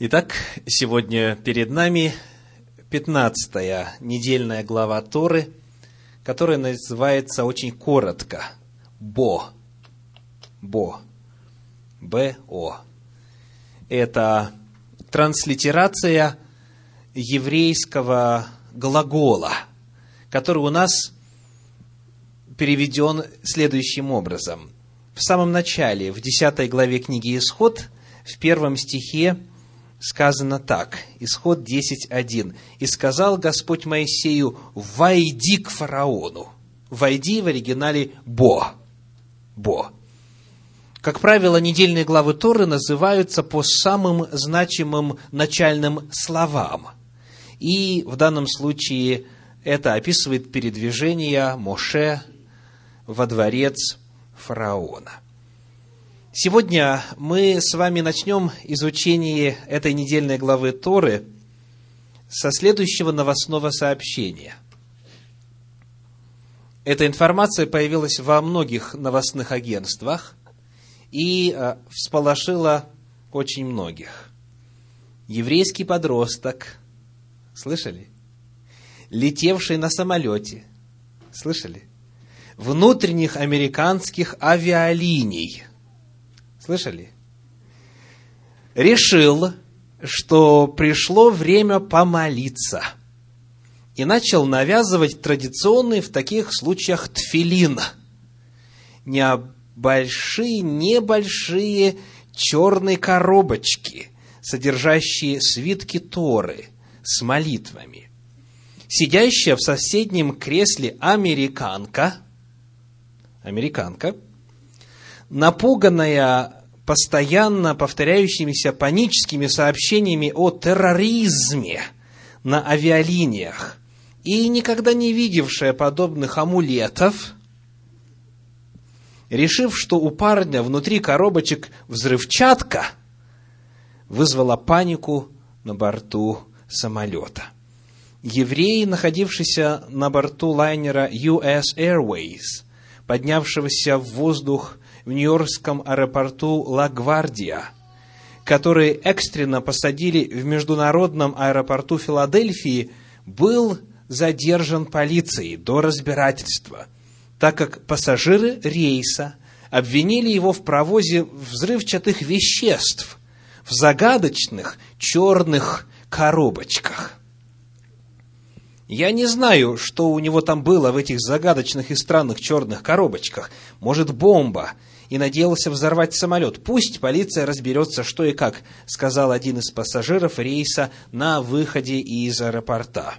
Итак, сегодня перед нами 15-я недельная глава Торы, которая называется очень коротко «Бо». «Бо». Б-О. Это транслитерация еврейского глагола, который у нас переведен следующим образом. В самом начале, в 10 главе книги «Исход», в первом стихе сказано так, исход 10.1. «И сказал Господь Моисею, войди к фараону». «Войди» в оригинале «бо». «Бо». Как правило, недельные главы Торы называются по самым значимым начальным словам. И в данном случае это описывает передвижение Моше во дворец фараона – Сегодня мы с вами начнем изучение этой недельной главы Торы со следующего новостного сообщения. Эта информация появилась во многих новостных агентствах и э, всполошила очень многих. Еврейский подросток, слышали? Летевший на самолете, слышали? Внутренних американских авиалиний – Слышали? Решил, что пришло время помолиться. И начал навязывать традиционный в таких случаях тфилин. Небольшие, небольшие черные коробочки, содержащие свитки Торы с молитвами. Сидящая в соседнем кресле американка, американка, напуганная постоянно повторяющимися паническими сообщениями о терроризме на авиалиниях и никогда не видевшая подобных амулетов, решив, что у парня внутри коробочек взрывчатка, вызвала панику на борту самолета. Еврей, находившийся на борту лайнера US Airways, поднявшегося в воздух в Нью-Йоркском аэропорту Ла-Гвардия, которые экстренно посадили в международном аэропорту Филадельфии, был задержан полицией до разбирательства, так как пассажиры рейса обвинили его в провозе взрывчатых веществ в загадочных черных коробочках. Я не знаю, что у него там было в этих загадочных и странных черных коробочках. Может, бомба и надеялся взорвать самолет. Пусть полиция разберется, что и как, сказал один из пассажиров рейса на выходе из аэропорта.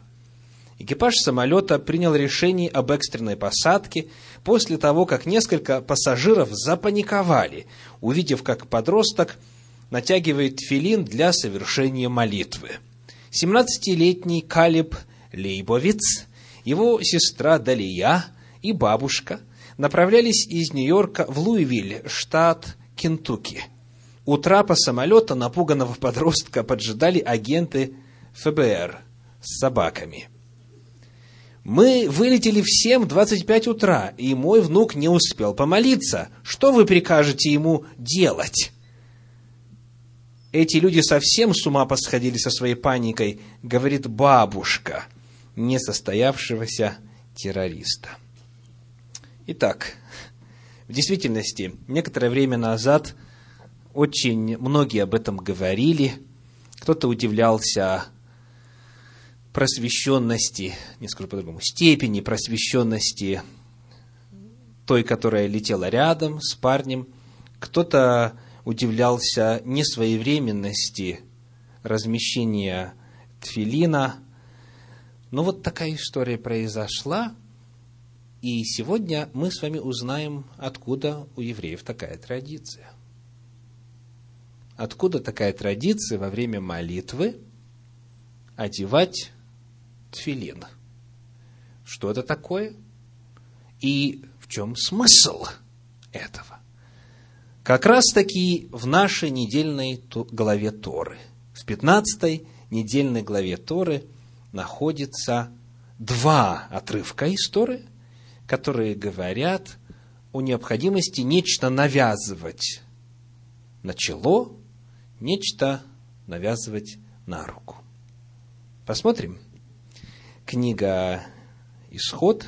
Экипаж самолета принял решение об экстренной посадке после того, как несколько пассажиров запаниковали, увидев, как подросток натягивает филин для совершения молитвы. 17-летний Калиб Лейбовиц, его сестра Далия и бабушка направлялись из Нью-Йорка в Луивиль, штат Кентукки. У трапа самолета напуганного подростка поджидали агенты ФБР с собаками. Мы вылетели в 7.25 утра, и мой внук не успел помолиться. Что вы прикажете ему делать? Эти люди совсем с ума посходили со своей паникой, говорит бабушка несостоявшегося террориста. Итак, в действительности, некоторое время назад очень многие об этом говорили. Кто-то удивлялся просвещенности, не скажу по-другому, степени просвещенности той, которая летела рядом с парнем. Кто-то удивлялся несвоевременности размещения тфилина. Но вот такая история произошла – и сегодня мы с вами узнаем, откуда у евреев такая традиция. Откуда такая традиция во время молитвы одевать тфилин? Что это такое? И в чем смысл этого? Как раз таки в нашей недельной главе Торы, в 15 недельной главе Торы находится два отрывка из Торы – которые говорят о необходимости нечто навязывать на чело, нечто навязывать на руку. Посмотрим. Книга Исход,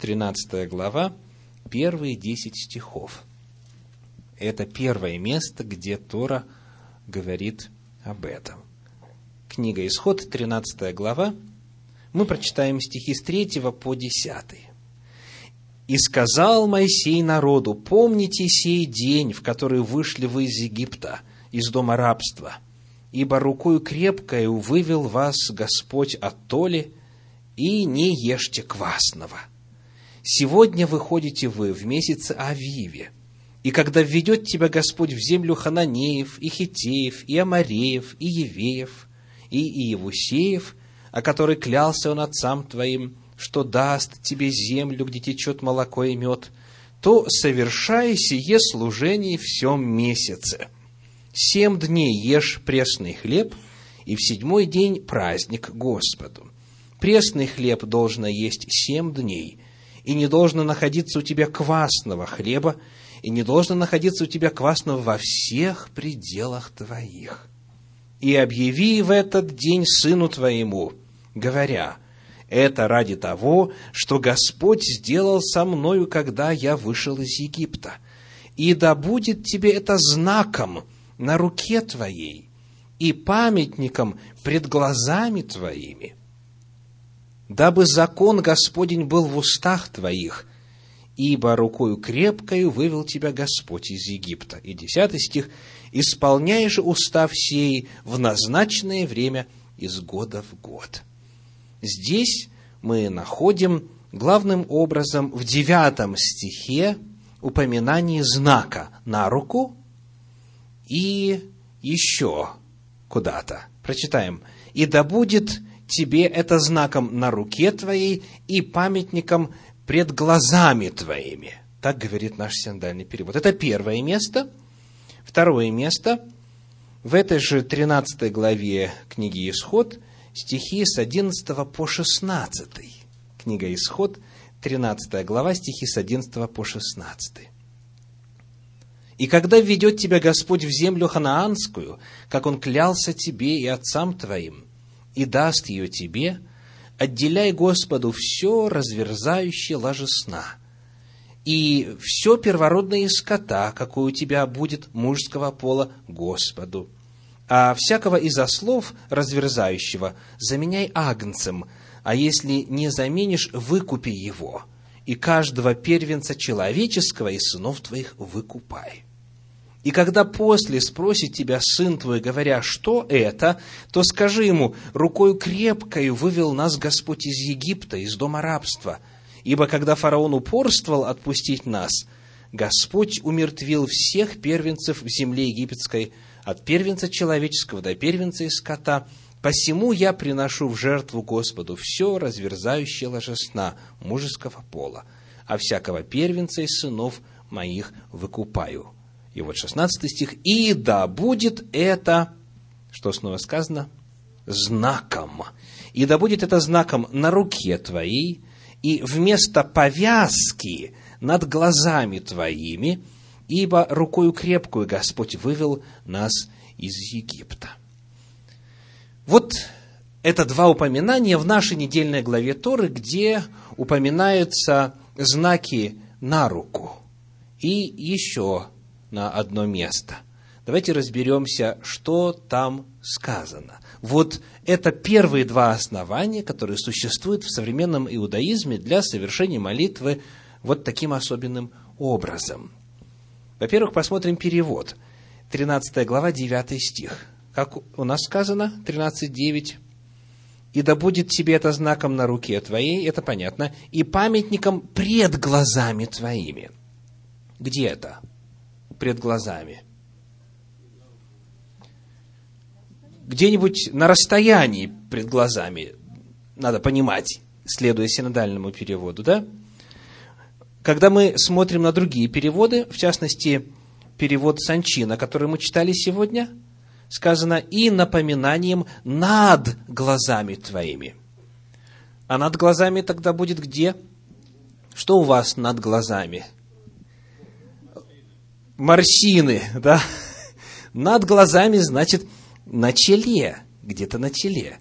13 глава, первые 10 стихов. Это первое место, где Тора говорит об этом. Книга Исход, 13 глава. Мы прочитаем стихи с 3 по 10. «И сказал Моисей народу, помните сей день, в который вышли вы из Египта, из дома рабства, ибо рукою крепкою вывел вас Господь от толи, и не ешьте квасного. Сегодня выходите вы в месяц Авиве, и когда введет тебя Господь в землю Хананеев, и Хитеев, и Амареев, и Евеев, и Иевусеев, о которой клялся он отцам твоим, что даст тебе землю, где течет молоко и мед, то совершай сие служение в всем месяце. Семь дней ешь пресный хлеб, и в седьмой день праздник Господу. Пресный хлеб должно есть семь дней, и не должно находиться у тебя квасного хлеба, и не должно находиться у тебя квасного во всех пределах твоих. И объяви в этот день сыну твоему, говоря, это ради того, что Господь сделал со мною, когда я вышел из Египта. И да будет тебе это знаком на руке твоей и памятником пред глазами твоими, дабы закон Господень был в устах твоих, ибо рукою крепкою вывел тебя Господь из Египта. И десятый стих. «Исполняй же устав сей в назначенное время из года в год». Здесь мы находим главным образом в девятом стихе упоминание знака на руку и еще куда-то. Прочитаем. «И да будет тебе это знаком на руке твоей и памятником пред глазами твоими». Так говорит наш синдальный перевод. Это первое место. Второе место. В этой же 13 главе книги «Исход» стихи с 11 по 16. Книга Исход, 13 глава, стихи с 11 по 16. «И когда введет тебя Господь в землю ханаанскую, как Он клялся тебе и отцам твоим, и даст ее тебе, отделяй Господу все разверзающее ложесна, и все первородное скота, какое у тебя будет мужского пола Господу, а всякого из ослов разверзающего заменяй агнцем, а если не заменишь, выкупи его, и каждого первенца человеческого из сынов твоих выкупай. И когда после спросит тебя сын твой, говоря, что это, то скажи ему, рукою крепкою вывел нас Господь из Египта, из дома рабства. Ибо когда фараон упорствовал отпустить нас, Господь умертвил всех первенцев в земле египетской, от первенца человеческого до первенца из скота. Посему я приношу в жертву Господу все разверзающее ложесна мужеского пола, а всякого первенца из сынов моих выкупаю». И вот 16 стих. «И да будет это...» Что снова сказано? «Знаком». «И да будет это знаком на руке твоей, и вместо повязки над глазами твоими, ибо рукою крепкую Господь вывел нас из Египта. Вот это два упоминания в нашей недельной главе Торы, где упоминаются знаки на руку. И еще на одно место. Давайте разберемся, что там сказано. Вот это первые два основания, которые существуют в современном иудаизме для совершения молитвы вот таким особенным образом – во-первых, посмотрим перевод. 13 глава, 9 стих. Как у нас сказано, 13.9. «И да будет тебе это знаком на руке твоей», это понятно, «и памятником пред глазами твоими». Где это? Пред глазами. Где-нибудь на расстоянии пред глазами, надо понимать, следуя синодальному переводу, да? Когда мы смотрим на другие переводы, в частности, перевод Санчина, который мы читали сегодня, сказано «и напоминанием над глазами твоими». А над глазами тогда будет где? Что у вас над глазами? Морщины, да? Над глазами, значит, на челе, где-то на челе.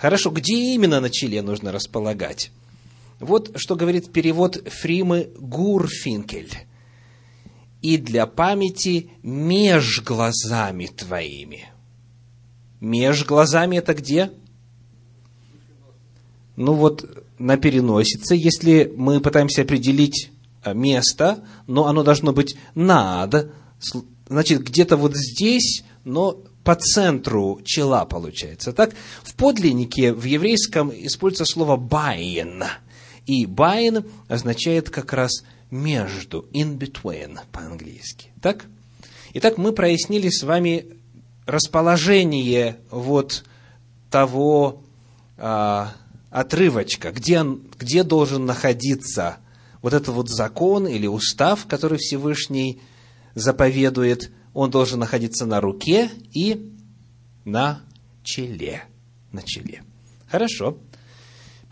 Хорошо, где именно на челе нужно располагать? Вот что говорит перевод Фримы Гурфинкель. «И для памяти меж глазами твоими». Меж глазами это где? Ну вот на переносице, если мы пытаемся определить э, место, но оно должно быть над, значит, где-то вот здесь, но по центру чела получается. Так, в подлиннике в еврейском используется слово «בין», и «בין» означает как раз «между», «in between» по-английски. Так? Итак, мы прояснили с вами расположение вот того а, отрывочка, где, где должен находиться вот этот вот закон или устав, который Всевышний заповедует, он должен находиться на руке и на челе. На челе. Хорошо.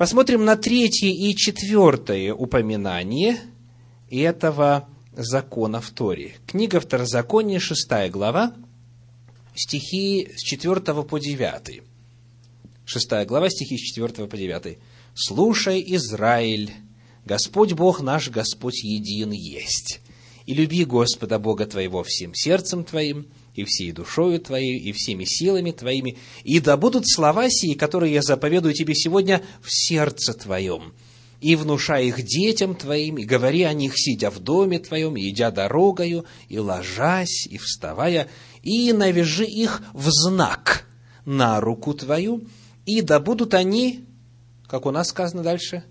Посмотрим на третье и четвертое упоминание этого закона в Торе. Книга Второзакония, шестая глава, стихи с 4 по 9. 6 глава, стихи с 4 по 9. «Слушай, Израиль, Господь Бог наш, Господь един есть. И люби Господа Бога твоего всем сердцем твоим, и всей душою твоей, и всеми силами твоими, и да будут слова сии, которые я заповедую тебе сегодня в сердце твоем, и внушай их детям твоим, и говори о них, сидя в доме твоем, и идя дорогою, и ложась, и вставая, и навяжи их в знак на руку твою, и да будут они, как у нас сказано дальше,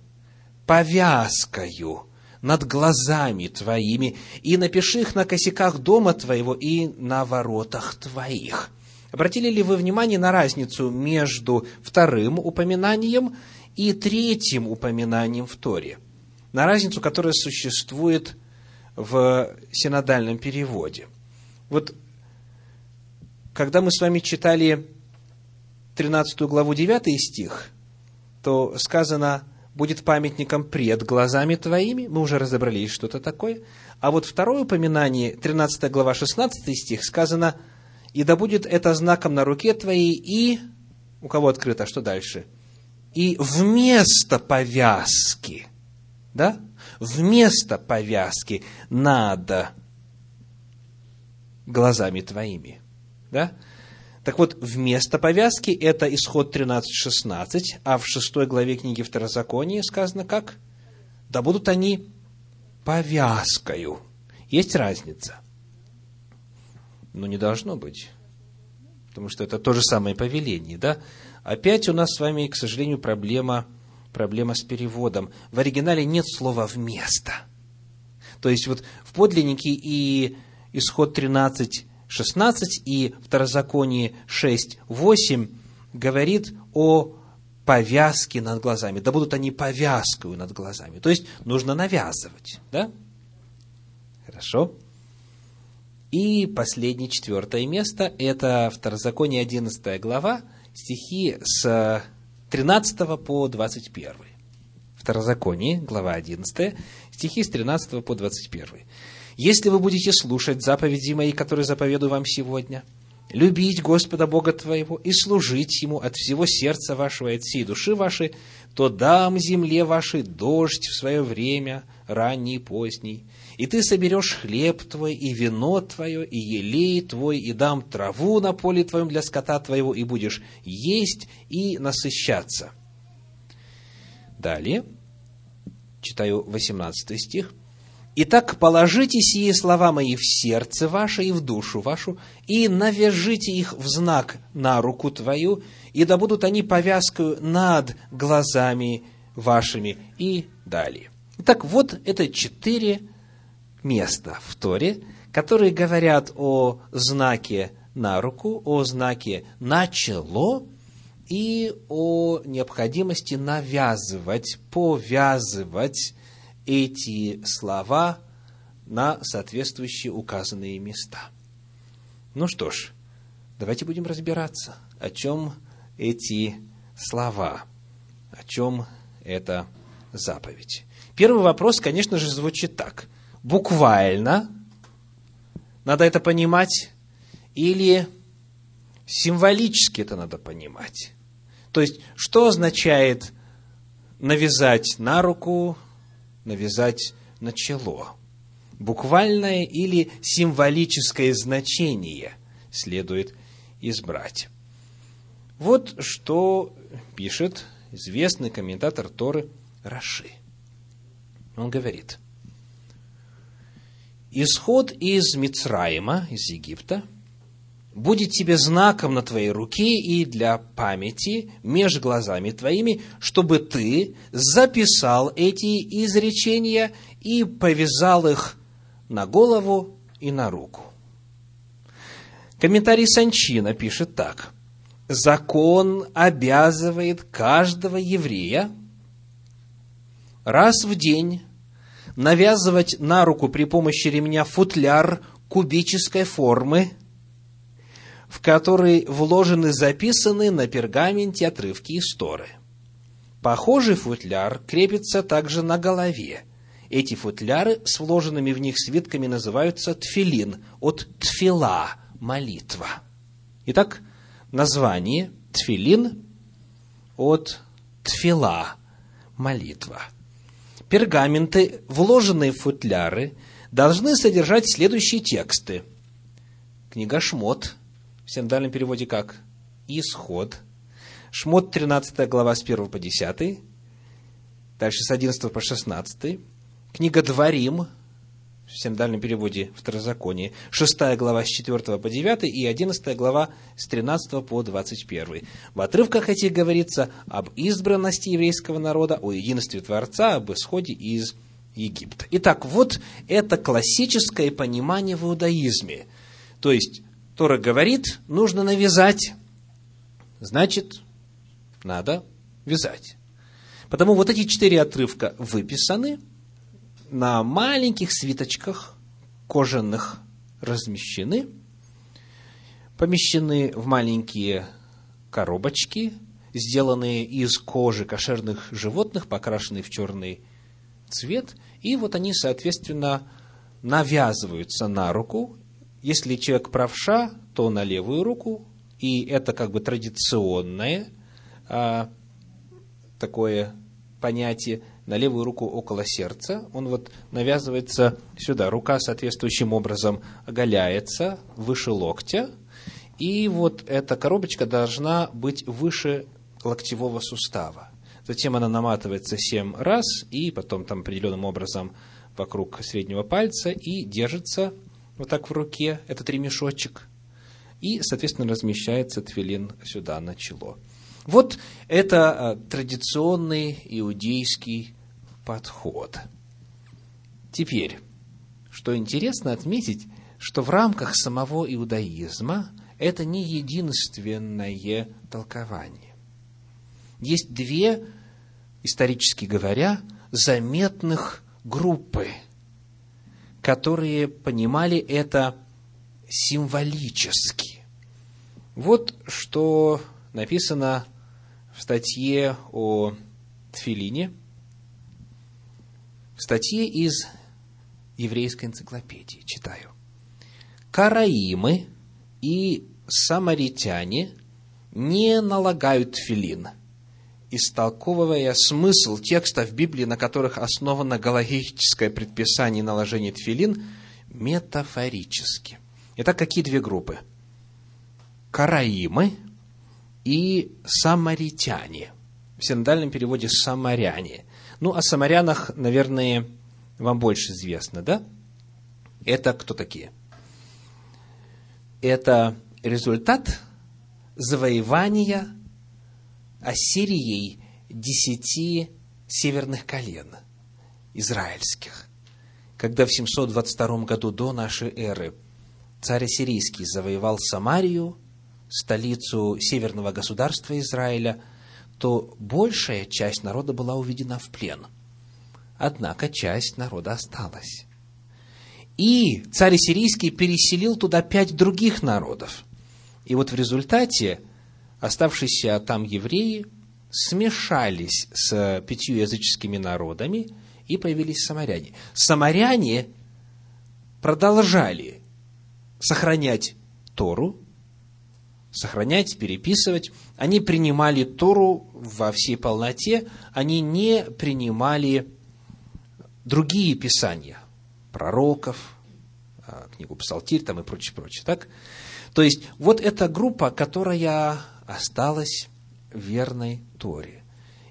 повязкою над глазами твоими, и напиши их на косяках дома твоего и на воротах твоих. Обратили ли вы внимание на разницу между вторым упоминанием и третьим упоминанием в Торе? На разницу, которая существует в синодальном переводе. Вот когда мы с вами читали 13 главу 9 стих, то сказано, будет памятником пред глазами твоими. Мы уже разобрались, что это такое. А вот второе упоминание, 13 глава 16 стих, сказано, и да будет это знаком на руке твоей, и... У кого открыто? Что дальше? И вместо повязки, да? Вместо повязки надо глазами твоими. Да? Так вот, вместо повязки это исход 13.16, а в шестой главе книги Второзакония сказано как? Да будут они повязкою. Есть разница? Ну, не должно быть. Потому что это то же самое повеление, да? Опять у нас с вами, к сожалению, проблема, проблема с переводом. В оригинале нет слова «вместо». То есть, вот в подлиннике и исход 13 16 и Второзаконие 6, 8 говорит о повязке над глазами. Да будут они повязкою над глазами. То есть, нужно навязывать. Да? Хорошо. И последнее, четвертое место, это Второзаконие 11 глава, стихи с 13 по 21. Второзаконие, глава 11, стихи с 13 по 21. Если вы будете слушать заповеди мои, которые заповедую вам сегодня, любить Господа Бога твоего и служить Ему от всего сердца вашего и от всей души вашей, то дам земле вашей дождь в свое время, ранний и поздний, и ты соберешь хлеб твой, и вино твое, и елей твой, и дам траву на поле твоем для скота твоего, и будешь есть и насыщаться. Далее, читаю 18 стих. Итак, положите сие слова мои в сердце ваше и в душу вашу, и навяжите их в знак на руку твою, и да будут они повязкою над глазами вашими, и далее. Итак, вот это четыре места в Торе, которые говорят о знаке на руку, о знаке на чело и о необходимости навязывать, повязывать эти слова на соответствующие указанные места. Ну что ж, давайте будем разбираться, о чем эти слова, о чем эта заповедь. Первый вопрос, конечно же, звучит так. Буквально надо это понимать или Символически это надо понимать. То есть, что означает навязать на руку, навязать на чело? Буквальное или символическое значение следует избрать. Вот что пишет известный комментатор Торы Раши. Он говорит, «Исход из Мицраима, из Египта, будет тебе знаком на твоей руке и для памяти меж глазами твоими, чтобы ты записал эти изречения и повязал их на голову и на руку. Комментарий Санчина пишет так. Закон обязывает каждого еврея раз в день навязывать на руку при помощи ремня футляр кубической формы, в который вложены записаны на пергаменте отрывки истории. Похожий футляр крепится также на голове. Эти футляры с вложенными в них свитками называются тфилин, от тфила – молитва. Итак, название тфилин от тфила – молитва. Пергаменты, вложенные в футляры, должны содержать следующие тексты. Книга Шмот, в синдальном переводе как Исход. Шмот 13 глава с 1 по 10, дальше с 11 по 16. Книга Дворим, в синдальном переводе Второзаконие, 6 глава с 4 по 9 и 11 глава с 13 по 21. В отрывках этих говорится об избранности еврейского народа, о единстве Творца, об исходе из Египта. Итак, вот это классическое понимание в иудаизме. То есть, Тора говорит, нужно навязать, значит, надо вязать. Потому вот эти четыре отрывка выписаны на маленьких свиточках кожаных размещены, помещены в маленькие коробочки, сделанные из кожи кошерных животных, покрашенные в черный цвет, и вот они, соответственно, навязываются на руку если человек правша, то на левую руку, и это как бы традиционное а, такое понятие на левую руку около сердца. Он вот навязывается сюда. Рука соответствующим образом оголяется выше локтя. И вот эта коробочка должна быть выше локтевого сустава. Затем она наматывается семь раз и потом там определенным образом вокруг среднего пальца и держится вот так в руке, этот ремешочек, и, соответственно, размещается твилин сюда, на чело. Вот это а, традиционный иудейский подход. Теперь, что интересно отметить, что в рамках самого иудаизма это не единственное толкование. Есть две, исторически говоря, заметных группы – которые понимали это символически. Вот что написано в статье о Тфилине, в статье из еврейской энциклопедии, читаю. Караимы и самаритяне не налагают тфилин – истолковывая смысл текстов Библии, на которых основано галактическое предписание наложения тфилин, метафорически. Итак, какие две группы? Караимы и самаритяне. В синодальном переводе «самаряне». Ну, о самарянах, наверное, вам больше известно, да? Это кто такие? Это результат завоевания Ассирией десяти северных колен израильских. Когда в 722 году до нашей эры царь Ассирийский завоевал Самарию, столицу северного государства Израиля, то большая часть народа была уведена в плен. Однако часть народа осталась. И царь Сирийский переселил туда пять других народов. И вот в результате оставшиеся там евреи смешались с пятью языческими народами, и появились самаряне. Самаряне продолжали сохранять Тору, сохранять, переписывать. Они принимали Тору во всей полноте, они не принимали другие писания, пророков, а, книгу Псалтирь там и прочее, прочее. Так? То есть, вот эта группа, которая осталась верной Торе.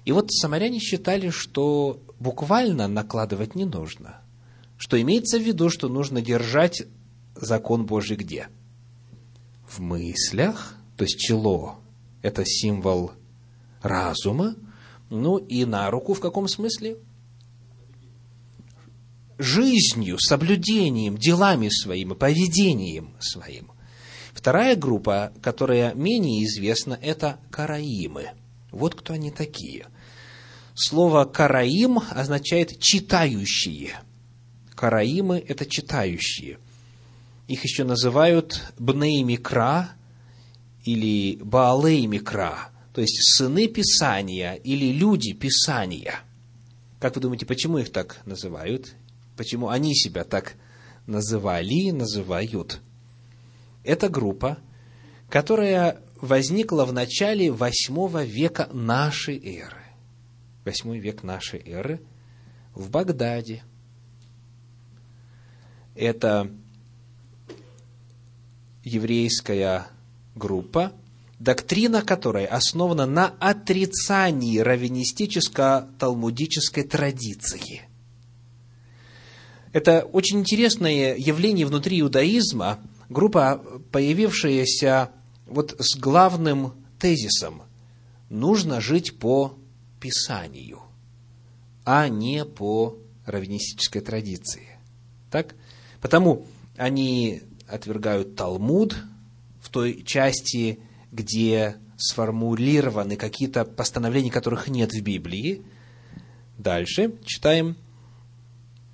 И вот самаряне считали, что буквально накладывать не нужно. Что имеется в виду, что нужно держать закон Божий где? В мыслях, то есть чело – это символ разума, ну и на руку в каком смысле? Жизнью, соблюдением, делами своими, поведением своим. Вторая группа, которая менее известна, это караимы. Вот кто они такие. Слово «караим» означает «читающие». Караимы – это читающие. Их еще называют Бней Микра или Баалей Микра, то есть сыны Писания или люди Писания. Как вы думаете, почему их так называют? Почему они себя так называли называют? Это группа, которая возникла в начале восьмого века нашей эры. Восьмой век нашей эры в Багдаде. Это еврейская группа, доктрина которой основана на отрицании раввинистическо-талмудической традиции. Это очень интересное явление внутри иудаизма, группа, появившаяся вот с главным тезисом «нужно жить по Писанию, а не по раввинистической традиции». Так? Потому они отвергают Талмуд в той части, где сформулированы какие-то постановления, которых нет в Библии. Дальше читаем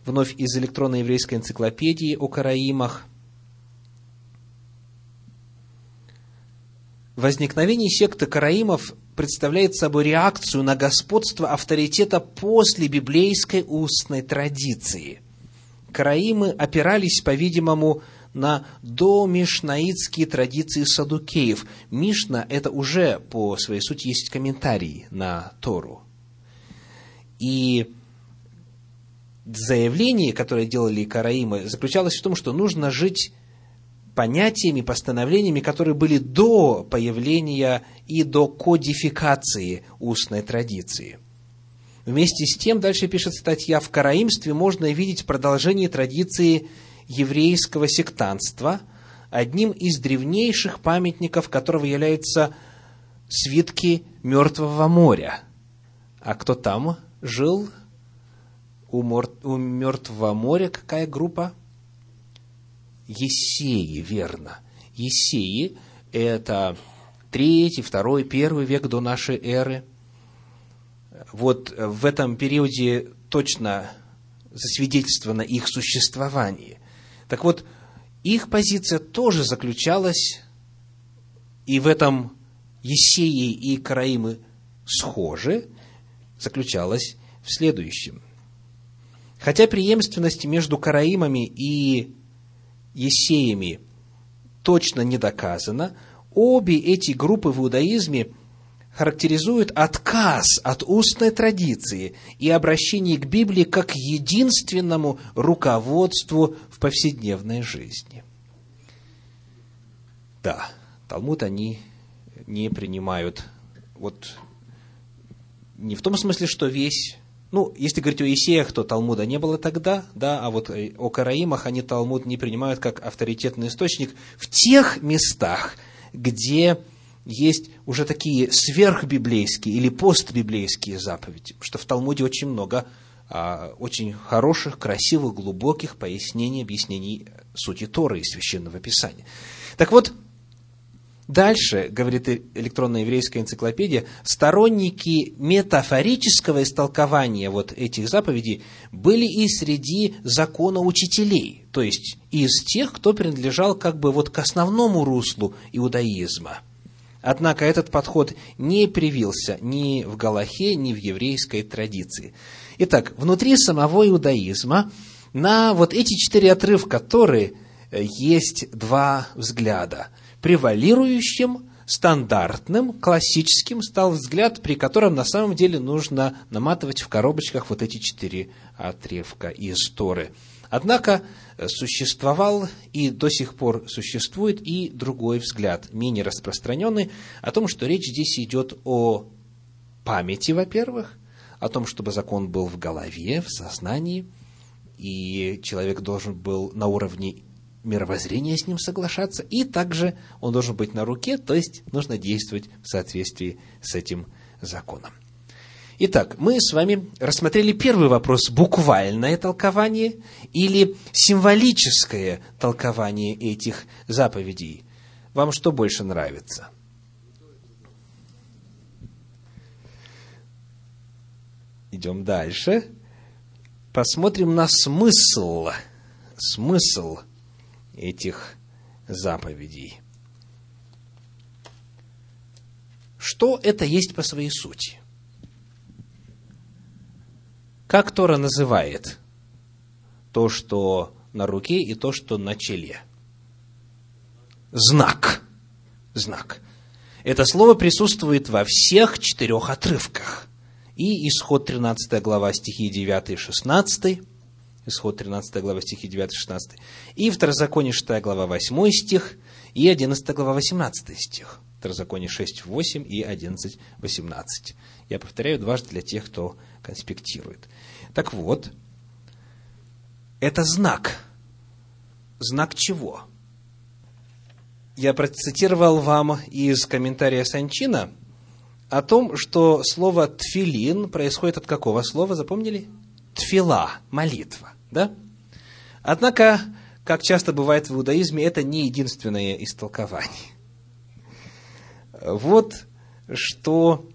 вновь из электронной еврейской энциклопедии о караимах. Возникновение секты караимов представляет собой реакцию на господство авторитета после библейской устной традиции. Караимы опирались, по-видимому, на домишнаитские традиции садукеев. Мишна – это уже, по своей сути, есть комментарий на Тору. И заявление, которое делали караимы, заключалось в том, что нужно жить понятиями, постановлениями, которые были до появления и до кодификации устной традиции. Вместе с тем, дальше пишет статья, в караимстве можно видеть продолжение традиции еврейского сектанства, одним из древнейших памятников которого являются свитки Мертвого моря. А кто там жил? У, мор... у Мертвого моря какая группа? Есеи, верно. Есеи – это третий, второй, первый век до нашей эры. Вот в этом периоде точно засвидетельствовано их существование. Так вот, их позиция тоже заключалась, и в этом Есеи и Караимы схожи, заключалась в следующем. Хотя преемственность между Караимами и Есеями точно не доказана, обе эти группы в иудаизме характеризуют отказ от устной традиции и обращение к Библии как единственному руководству в повседневной жизни. Да, Талмуд они не принимают вот не в том смысле, что весь ну, если говорить о Есеях, то Талмуда не было тогда, да, а вот о Караимах они Талмуд не принимают как авторитетный источник в тех местах, где есть уже такие сверхбиблейские или постбиблейские заповеди, что в Талмуде очень много а, очень хороших, красивых, глубоких пояснений, объяснений сути Торы и Священного Писания. Так вот, Дальше, говорит электронная еврейская энциклопедия, сторонники метафорического истолкования вот этих заповедей были и среди закона учителей, то есть из тех, кто принадлежал как бы вот к основному руслу иудаизма. Однако этот подход не привился ни в Галахе, ни в еврейской традиции. Итак, внутри самого иудаизма на вот эти четыре отрывка которые есть два взгляда – превалирующим стандартным, классическим стал взгляд, при котором на самом деле нужно наматывать в коробочках вот эти четыре отрывка из Торы. Однако существовал и до сих пор существует и другой взгляд, менее распространенный, о том, что речь здесь идет о памяти, во-первых, о том, чтобы закон был в голове, в сознании, и человек должен был на уровне мировоззрения с ним соглашаться, и также он должен быть на руке, то есть нужно действовать в соответствии с этим законом. Итак, мы с вами рассмотрели первый вопрос, буквальное толкование или символическое толкование этих заповедей. Вам что больше нравится? Идем дальше. Посмотрим на смысл, смысл этих заповедей. Что это есть по своей сути? Как Тора называет то, что на руке и то, что на челе? Знак. Знак. Это слово присутствует во всех четырех отрывках. И исход 13 глава стихи 9 и 16, исход 13 глава стихи 9 и 16, и второзаконие 6 глава 8 стих, и 11 глава 18 стих. Второзаконие 6, 8 и 11, 18. Я повторяю дважды для тех, кто конспектирует. Так вот, это знак. Знак чего? Я процитировал вам из комментария Санчина о том, что слово «тфилин» происходит от какого слова, запомнили? Тфила, молитва, да? Однако, как часто бывает в иудаизме, это не единственное истолкование. Вот что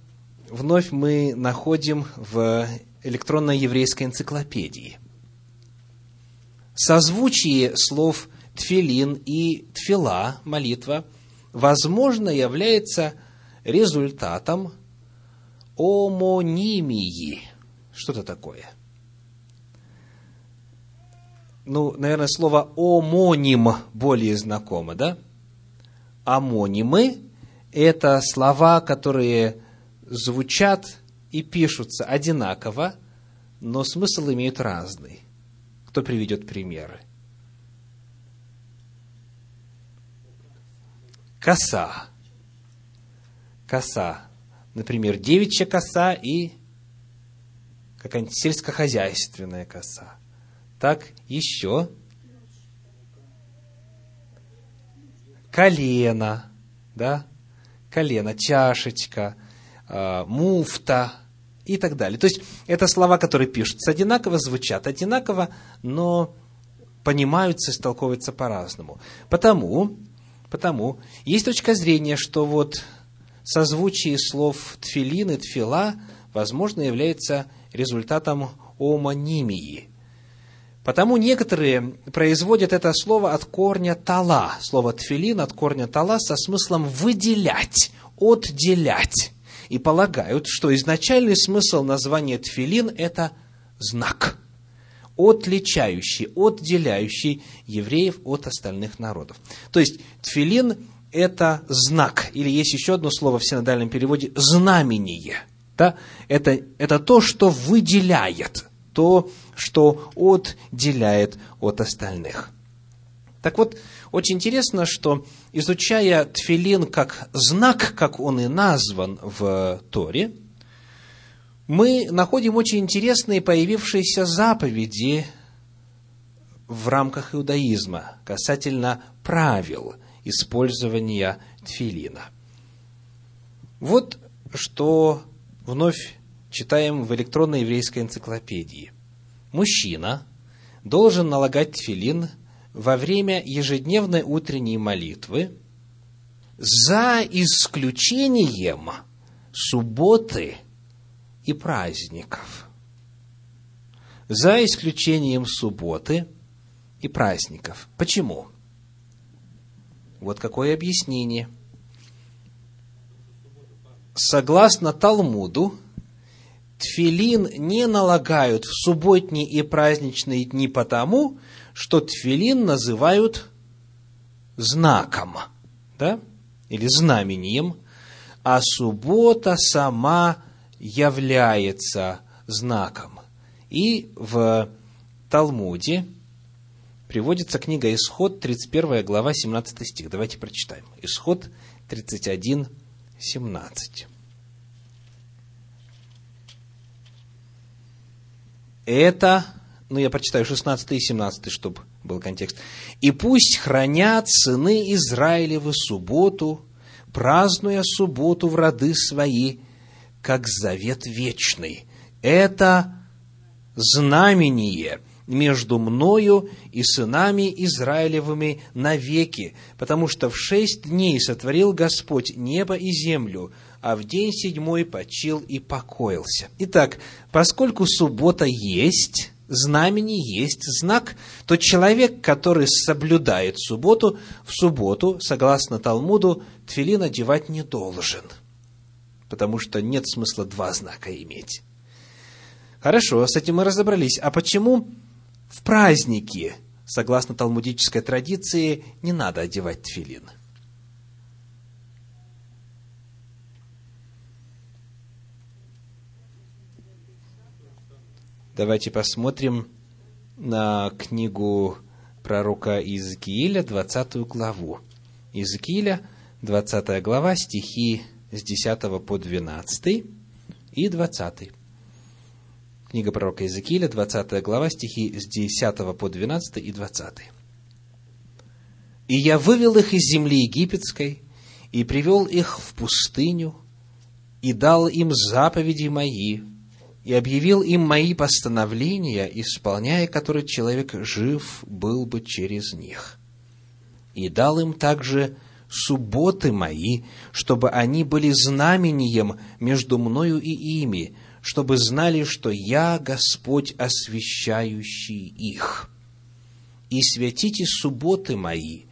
вновь мы находим в электронной еврейской энциклопедии. Созвучие слов тфилин и тфила, молитва, возможно, является результатом омонимии. Что это такое? Ну, наверное, слово омоним более знакомо, да? Амонимы – это слова, которые звучат и пишутся одинаково, но смысл имеют разный. Кто приведет примеры? Коса. Коса. Например, девичья коса и какая-нибудь сельскохозяйственная коса. Так, еще. Колено, да? Колено, чашечка, э, муфта, и так далее. То есть, это слова, которые пишутся одинаково, звучат одинаково, но понимаются, истолковываются по-разному. Потому, потому есть точка зрения, что вот созвучие слов тфилин и тфила, возможно, является результатом омонимии. Потому некоторые производят это слово от корня тала, слово тфилин от корня тала со смыслом выделять, отделять и полагают, что изначальный смысл названия тфилин – это знак, отличающий, отделяющий евреев от остальных народов. То есть, тфилин – это знак, или есть еще одно слово в синодальном переводе – знамение. Да? Это, это то, что выделяет, то, что отделяет от остальных. Так вот, очень интересно, что изучая тфилин как знак, как он и назван в Торе, мы находим очень интересные появившиеся заповеди в рамках иудаизма касательно правил использования тфилина. Вот что вновь читаем в электронной еврейской энциклопедии. Мужчина должен налагать тфилин во время ежедневной утренней молитвы, за исключением субботы и праздников. За исключением субботы и праздников. Почему? Вот какое объяснение. Согласно Талмуду, тфилин не налагают в субботние и праздничные дни потому, что тфилин называют знаком. Да? или знамением, а суббота сама является знаком. И в Талмуде приводится книга Исход, 31 глава, 17 стих. Давайте прочитаем. Исход 31, 17. Это, ну я прочитаю 16 и 17, чтобы был контекст. «И пусть хранят сыны Израилевы субботу, празднуя субботу в роды свои, как завет вечный. Это знамение между мною и сынами Израилевыми навеки, потому что в шесть дней сотворил Господь небо и землю, а в день седьмой почил и покоился. Итак, поскольку суббота есть, знамени есть знак, то человек, который соблюдает субботу, в субботу, согласно Талмуду, тфилин одевать не должен, потому что нет смысла два знака иметь. Хорошо, с этим мы разобрались. А почему в праздники, согласно талмудической традиции, не надо одевать тфилин? Давайте посмотрим на книгу пророка Иезекииля, 20 главу. Иезекииля, 20 глава, стихи с 10 по 12 и 20. Книга пророка Иезекииля, 20 глава, стихи с 10 по 12 и 20. «И я вывел их из земли египетской, и привел их в пустыню, и дал им заповеди мои, и объявил им мои постановления, исполняя которые человек жив был бы через них. И дал им также субботы мои, чтобы они были знамением между мною и ими, чтобы знали, что я Господь, освящающий их. И святите субботы мои,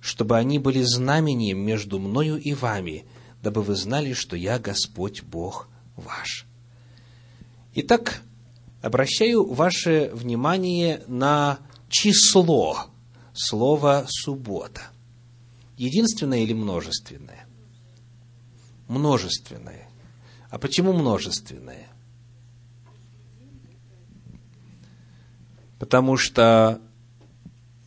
чтобы они были знамением между мною и вами, дабы вы знали, что я Господь Бог ваш». Итак, обращаю ваше внимание на число слова «суббота». Единственное или множественное? Множественное. А почему множественное? Потому что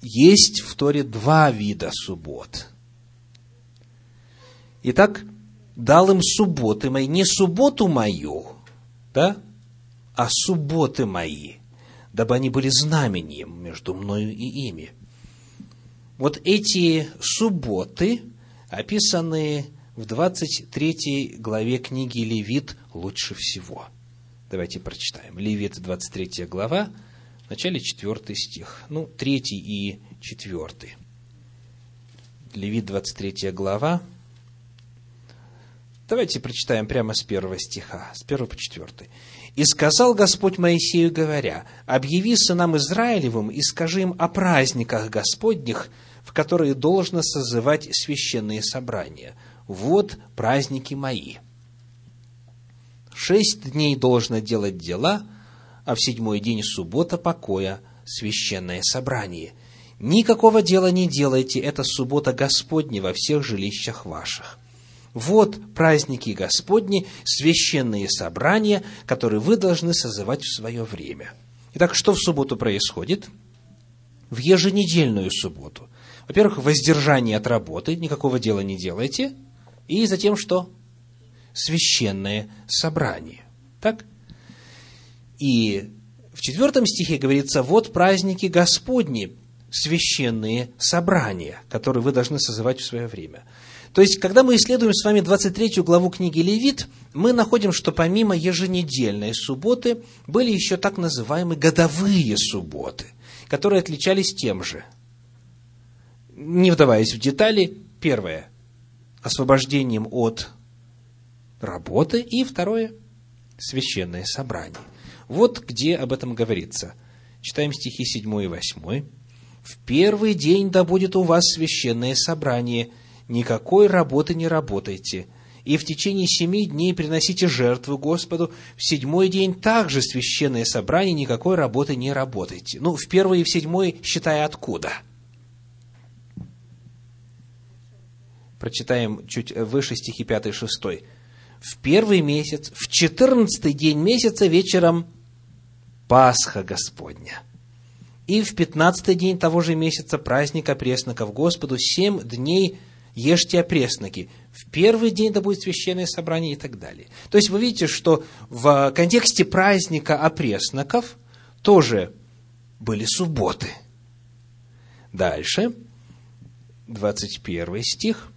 есть в Торе два вида суббот. Итак, дал им субботы мои, не субботу мою, да, а субботы мои, дабы они были знамением между мною и ими. Вот эти субботы описаны в 23 главе книги Левит лучше всего. Давайте прочитаем. Левит, 23 глава, в начале 4 стих. Ну, 3 и 4. Левит, 23 глава. Давайте прочитаем прямо с первого стиха, с 1 по 4. И сказал Господь Моисею, говоря, «Объяви сынам Израилевым и скажи им о праздниках Господних, в которые должно созывать священные собрания. Вот праздники мои. Шесть дней должно делать дела, а в седьмой день суббота покоя, священное собрание. Никакого дела не делайте, это суббота Господня во всех жилищах ваших». Вот праздники Господни, священные собрания, которые вы должны созывать в свое время. Итак, что в субботу происходит? В еженедельную субботу. Во-первых, воздержание от работы, никакого дела не делайте. И затем что? Священное собрание. Так? И в четвертом стихе говорится, вот праздники Господни, священные собрания, которые вы должны созывать в свое время. То есть, когда мы исследуем с вами 23 главу книги Левит, мы находим, что помимо еженедельной субботы были еще так называемые годовые субботы, которые отличались тем же. Не вдаваясь в детали, первое – освобождением от работы, и второе – священное собрание. Вот где об этом говорится. Читаем стихи 7 и 8. «В первый день да будет у вас священное собрание – никакой работы не работайте, и в течение семи дней приносите жертвы Господу, в седьмой день также священное собрание, никакой работы не работайте. Ну, в первый и в седьмой, считая откуда? прочитаем чуть выше стихи 5 и 6. В первый месяц, в четырнадцатый день месяца вечером Пасха Господня. И в пятнадцатый день того же месяца праздник опресноков Господу, семь дней ешьте опресноки. В первый день это будет священное собрание и так далее. То есть вы видите, что в контексте праздника опресноков тоже были субботы. Дальше, 21 стих.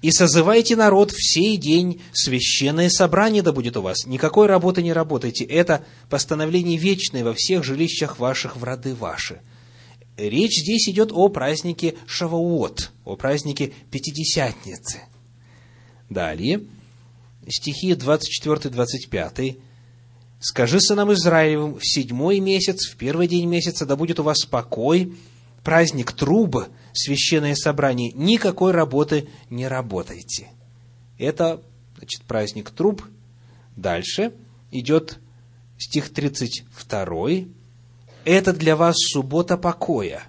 «И созывайте народ в сей день, священное собрание да будет у вас. Никакой работы не работайте. Это постановление вечное во всех жилищах ваших в роды ваши». Речь здесь идет о празднике Шавуот, о празднике Пятидесятницы. Далее, стихи 24-25. «Скажи сынам Израилевым, в седьмой месяц, в первый день месяца, да будет у вас покой, праздник трубы, священное собрание, никакой работы не работайте». Это, значит, праздник труб. Дальше идет стих 32 это для вас суббота покоя.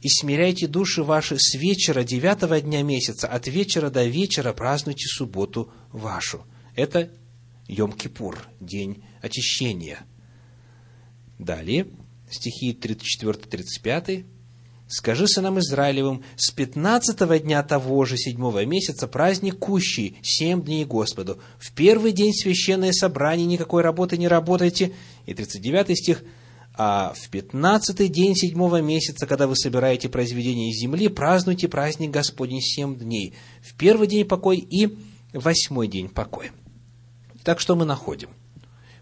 И смиряйте души ваши с вечера девятого дня месяца, от вечера до вечера празднуйте субботу вашу. Это Йом-Кипур, день очищения. Далее, стихи 34-35. «Скажи сынам Израилевым, с пятнадцатого дня того же седьмого месяца праздник кущий, семь дней Господу. В первый день священное собрание, никакой работы не работайте». И 39 стих – а в пятнадцатый день седьмого месяца, когда вы собираете произведение из земли, празднуйте праздник Господень семь дней. В первый день покой и восьмой день покой. Так что мы находим?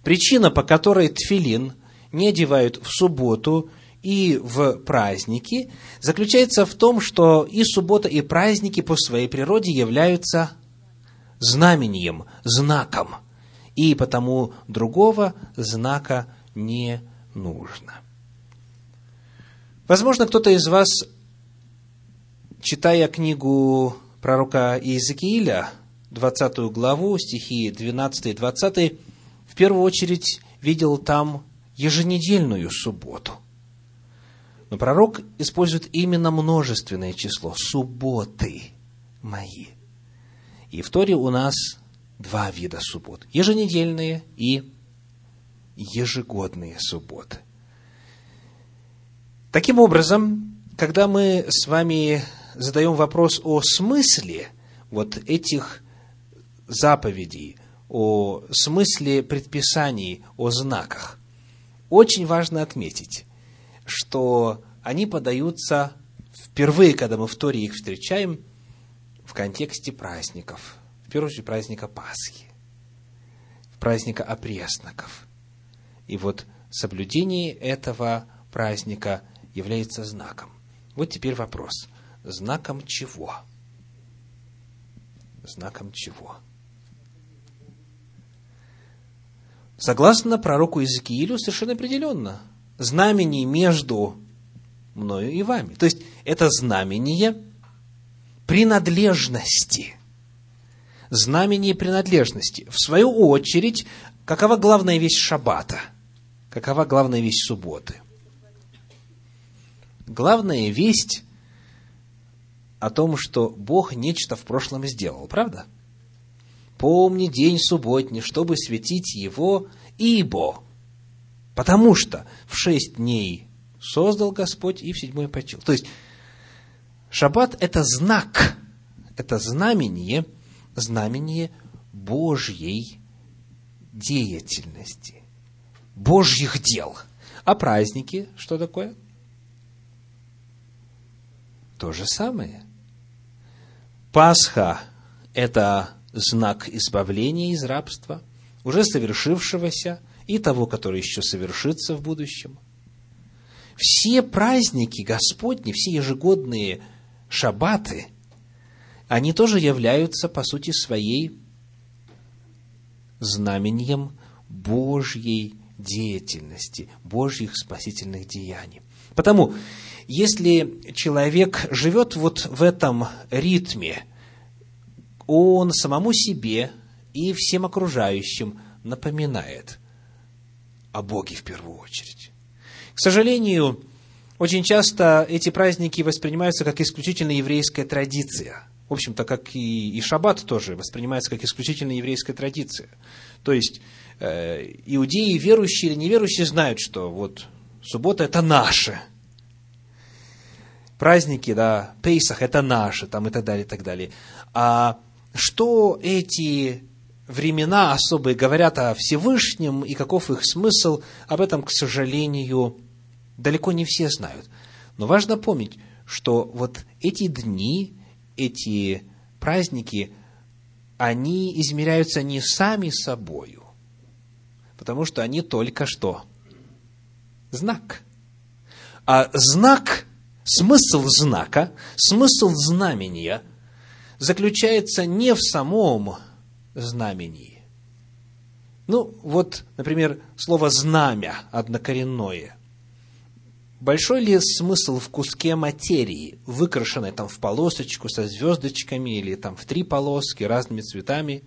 Причина, по которой тфилин не одевают в субботу и в праздники, заключается в том, что и суббота, и праздники по своей природе являются знамением, знаком. И потому другого знака не нужно. Возможно, кто-то из вас, читая книгу пророка Иезекииля, 20 главу, стихи 12 и 20, в первую очередь видел там еженедельную субботу. Но пророк использует именно множественное число – субботы мои. И в Торе у нас два вида суббот – еженедельные и ежегодные субботы. Таким образом, когда мы с вами задаем вопрос о смысле вот этих заповедей, о смысле предписаний, о знаках, очень важно отметить, что они подаются впервые, когда мы в Торе их встречаем, в контексте праздников. В первую очередь праздника Пасхи, праздника опресноков. И вот соблюдение этого праздника является знаком. Вот теперь вопрос. Знаком чего? Знаком чего? Согласно пророку Иезекиилю, совершенно определенно. Знамение между мною и вами. То есть, это знамение принадлежности. Знамение принадлежности. В свою очередь, какова главная вещь шаббата – Какова главная весть субботы? Главная весть о том, что Бог нечто в прошлом сделал, правда? Помни день субботний, чтобы светить его, ибо, потому что в шесть дней создал Господь и в седьмой почил. То есть, шаббат – это знак, это знамение, знамение Божьей деятельности. Божьих дел. А праздники, что такое? То же самое. Пасха – это знак избавления из рабства, уже совершившегося и того, который еще совершится в будущем. Все праздники Господни, все ежегодные шаббаты, они тоже являются, по сути своей, знамением Божьей деятельности, Божьих спасительных деяний. Потому, если человек живет вот в этом ритме, он самому себе и всем окружающим напоминает о Боге в первую очередь. К сожалению, очень часто эти праздники воспринимаются как исключительно еврейская традиция. В общем-то, как и, и шаббат тоже воспринимается как исключительно еврейская традиция. То есть, иудеи, верующие или неверующие, знают, что вот суббота – это наше. Праздники, да, Пейсах – это наше, там и так далее, и так далее. А что эти времена особые говорят о Всевышнем и каков их смысл, об этом, к сожалению, далеко не все знают. Но важно помнить, что вот эти дни, эти праздники, они измеряются не сами собою, потому что они только что знак. А знак, смысл знака, смысл знамения заключается не в самом знамении. Ну, вот, например, слово «знамя» однокоренное. Большой ли смысл в куске материи, выкрашенной там в полосочку со звездочками или там в три полоски разными цветами?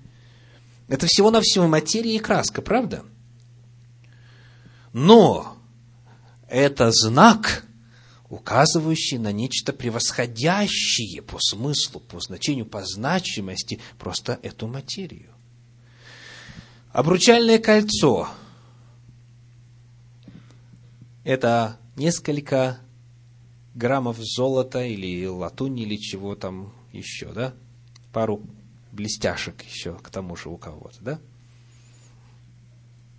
Это всего-навсего материя и краска, правда? Но это знак, указывающий на нечто превосходящее по смыслу, по значению, по значимости просто эту материю. Обручальное кольцо – это несколько граммов золота или латуни или чего там еще, да? Пару блестяшек еще к тому же у кого-то, да?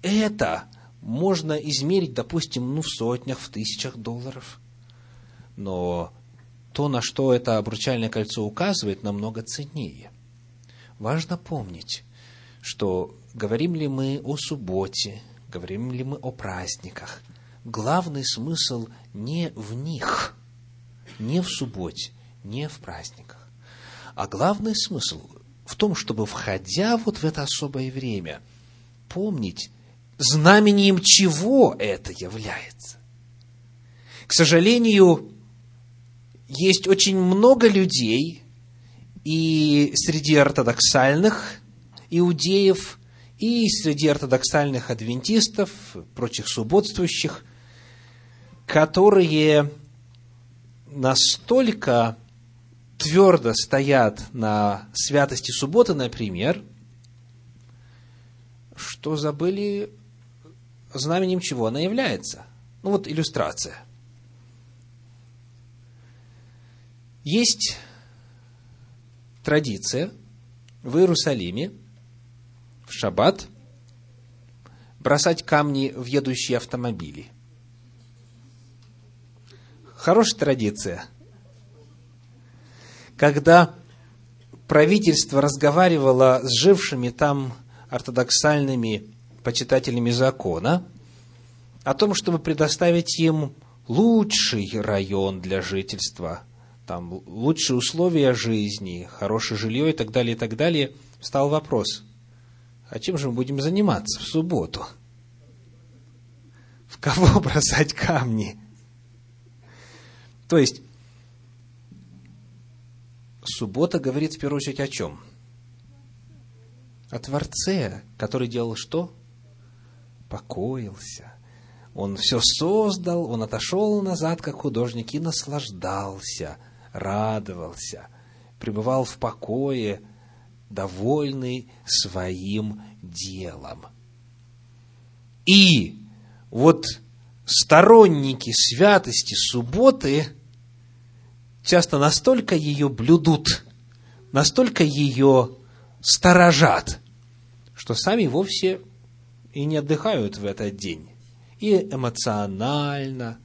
Это можно измерить, допустим, ну, в сотнях, в тысячах долларов. Но то, на что это обручальное кольцо указывает, намного ценнее. Важно помнить, что говорим ли мы о субботе, говорим ли мы о праздниках – главный смысл не в них, не в субботе, не в праздниках, а главный смысл в том, чтобы, входя вот в это особое время, помнить, знамением чего это является. К сожалению, есть очень много людей и среди ортодоксальных иудеев, и среди ортодоксальных адвентистов, прочих субботствующих, которые настолько твердо стоят на святости субботы, например, что забыли знаменем чего она является. Ну вот иллюстрация. Есть традиция в Иерусалиме в шаббат бросать камни в едущие автомобили – Хорошая традиция. Когда правительство разговаривало с жившими там ортодоксальными почитателями закона о том, чтобы предоставить им лучший район для жительства, там лучшие условия жизни, хорошее жилье и так далее, и так далее, стал вопрос, а чем же мы будем заниматься в субботу? В кого бросать камни? То есть, суббота говорит в первую очередь о чем? О Творце, который делал что? Покоился. Он все создал, он отошел назад, как художник, и наслаждался, радовался, пребывал в покое, довольный своим делом. И вот сторонники святости субботы – часто настолько ее блюдут, настолько ее сторожат, что сами вовсе и не отдыхают в этот день. И эмоционально,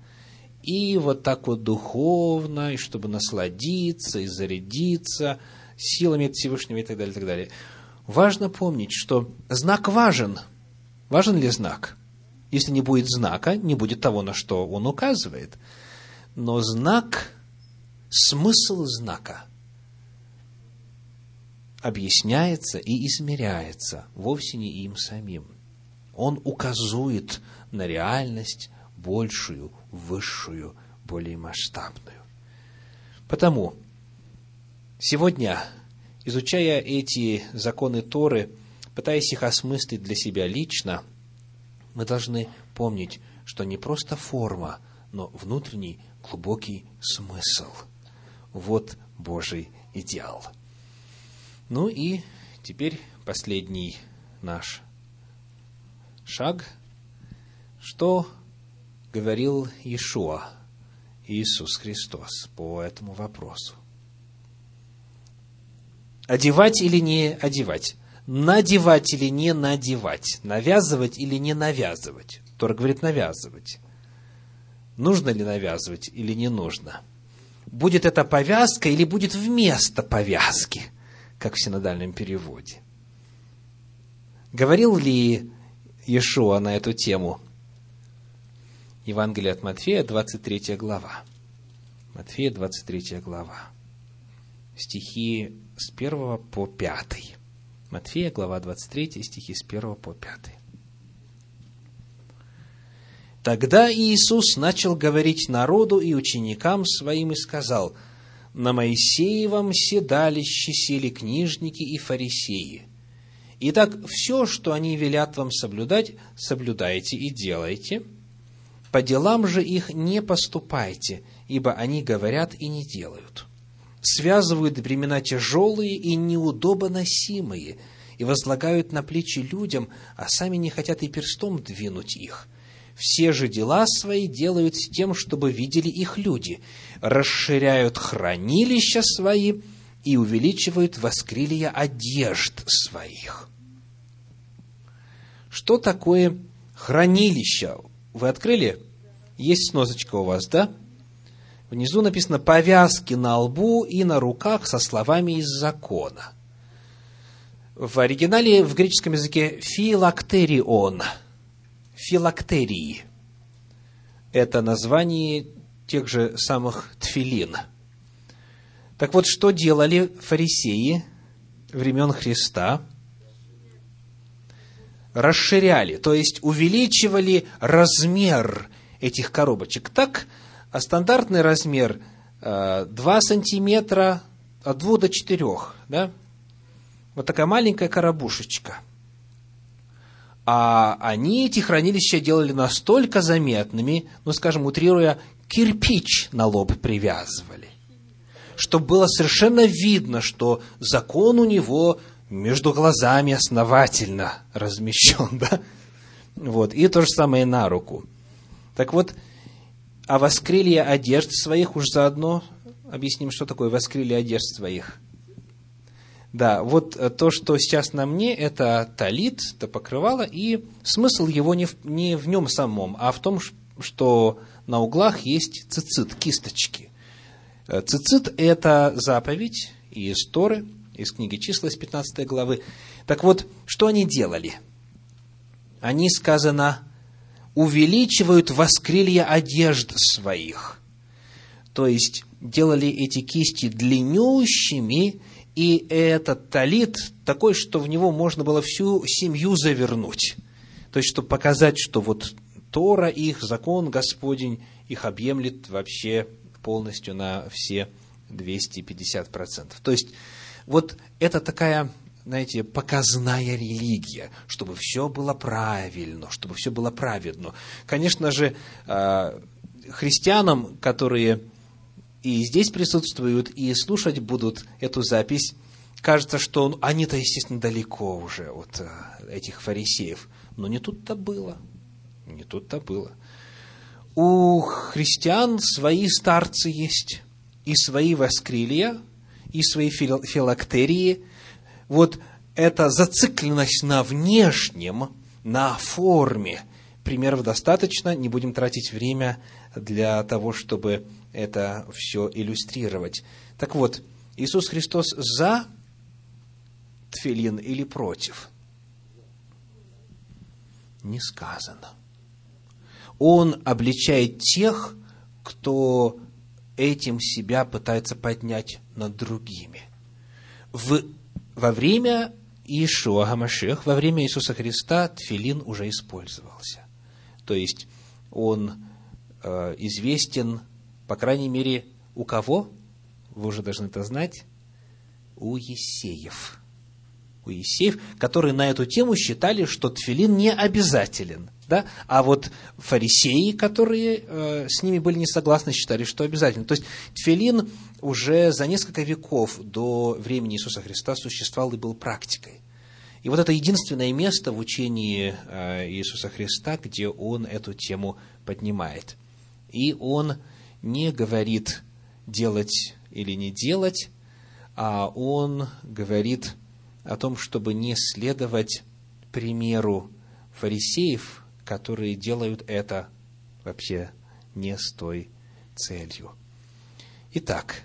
и вот так вот духовно, и чтобы насладиться, и зарядиться силами Всевышнего и так далее, и так далее. Важно помнить, что знак важен. Важен ли знак? Если не будет знака, не будет того, на что он указывает. Но знак смысл знака объясняется и измеряется вовсе не им самим. Он указывает на реальность большую, высшую, более масштабную. Потому сегодня, изучая эти законы Торы, пытаясь их осмыслить для себя лично, мы должны помнить, что не просто форма, но внутренний глубокий смысл. Вот Божий идеал. Ну и теперь последний наш шаг. Что говорил Иешуа, Иисус Христос, по этому вопросу? Одевать или не одевать? Надевать или не надевать? Навязывать или не навязывать? Тора говорит навязывать. Нужно ли навязывать или не нужно? Будет это повязка или будет вместо повязки, как в синодальном переводе? Говорил ли Иешуа на эту тему? Евангелие от Матфея, 23 глава. Матфея, 23 глава. Стихи с 1 по 5. Матфея, глава 23, стихи с 1 по 5. Тогда Иисус начал говорить народу и ученикам своим и сказал, «На Моисеевом седалище сели книжники и фарисеи. Итак, все, что они велят вам соблюдать, соблюдайте и делайте. По делам же их не поступайте, ибо они говорят и не делают. Связывают бремена тяжелые и неудобоносимые, и возлагают на плечи людям, а сами не хотят и перстом двинуть их» все же дела свои делают с тем, чтобы видели их люди, расширяют хранилища свои и увеличивают воскрилия одежд своих. Что такое хранилище? Вы открыли? Есть сносочка у вас, да? Внизу написано «повязки на лбу и на руках со словами из закона». В оригинале в греческом языке «филактерион» – филактерии. Это название тех же самых тфилин. Так вот, что делали фарисеи времен Христа? Расширяли, то есть увеличивали размер этих коробочек. Так, а стандартный размер 2 э, сантиметра от 2 до 4, да? Вот такая маленькая коробушечка – а они эти хранилища делали настолько заметными, ну, скажем, утрируя, кирпич на лоб привязывали, чтобы было совершенно видно, что закон у него между глазами основательно размещен, да? Вот, и то же самое на руку. Так вот, а воскрелье одежд своих уж заодно объясним, что такое воскрелье одежд своих – да, вот э, то, что сейчас на мне, это талит, это покрывало, и смысл его не в, не в нем самом, а в том, что на углах есть цицит, кисточки. Э, цицит – это заповедь из Торы, из книги числа, из 15 главы. Так вот, что они делали? Они, сказано, увеличивают воскрелье одежд своих. То есть, делали эти кисти длиннющими – и этот талит такой, что в него можно было всю семью завернуть. То есть, чтобы показать, что вот Тора их, закон Господень их объемлет вообще полностью на все 250%. То есть, вот это такая, знаете, показная религия, чтобы все было правильно, чтобы все было праведно. Конечно же, а, христианам, которые и здесь присутствуют, и слушать будут эту запись, кажется, что они-то, естественно, далеко уже от э, этих фарисеев. Но не тут-то было. Не тут-то было. У христиан свои старцы есть, и свои воскрилия, и свои филактерии. Вот эта зацикленность на внешнем, на форме, примеров достаточно, не будем тратить время для того, чтобы это все иллюстрировать. Так вот, Иисус Христос за тфилин или против? Не сказано. Он обличает тех, кто этим себя пытается поднять над другими. В, во время Иешуа Гамашех, во время Иисуса Христа тфилин уже использовался. То есть он э, известен по крайней мере, у кого? Вы уже должны это знать. У Есеев. У Есеев, которые на эту тему считали, что тфилин не обязателен. Да? А вот фарисеи, которые э, с ними были не согласны, считали, что обязательно. То есть тфилин уже за несколько веков до времени Иисуса Христа существовал и был практикой. И вот это единственное место в учении э, Иисуса Христа, где он эту тему поднимает. И он не говорит делать или не делать, а он говорит о том, чтобы не следовать примеру фарисеев, которые делают это вообще не с той целью. Итак,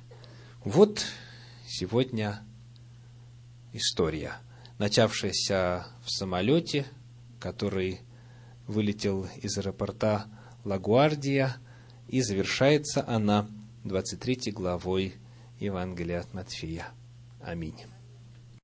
вот сегодня история, начавшаяся в самолете, который вылетел из аэропорта Лагуардия, и завершается она 23 главой Евангелия от Матфея. Аминь.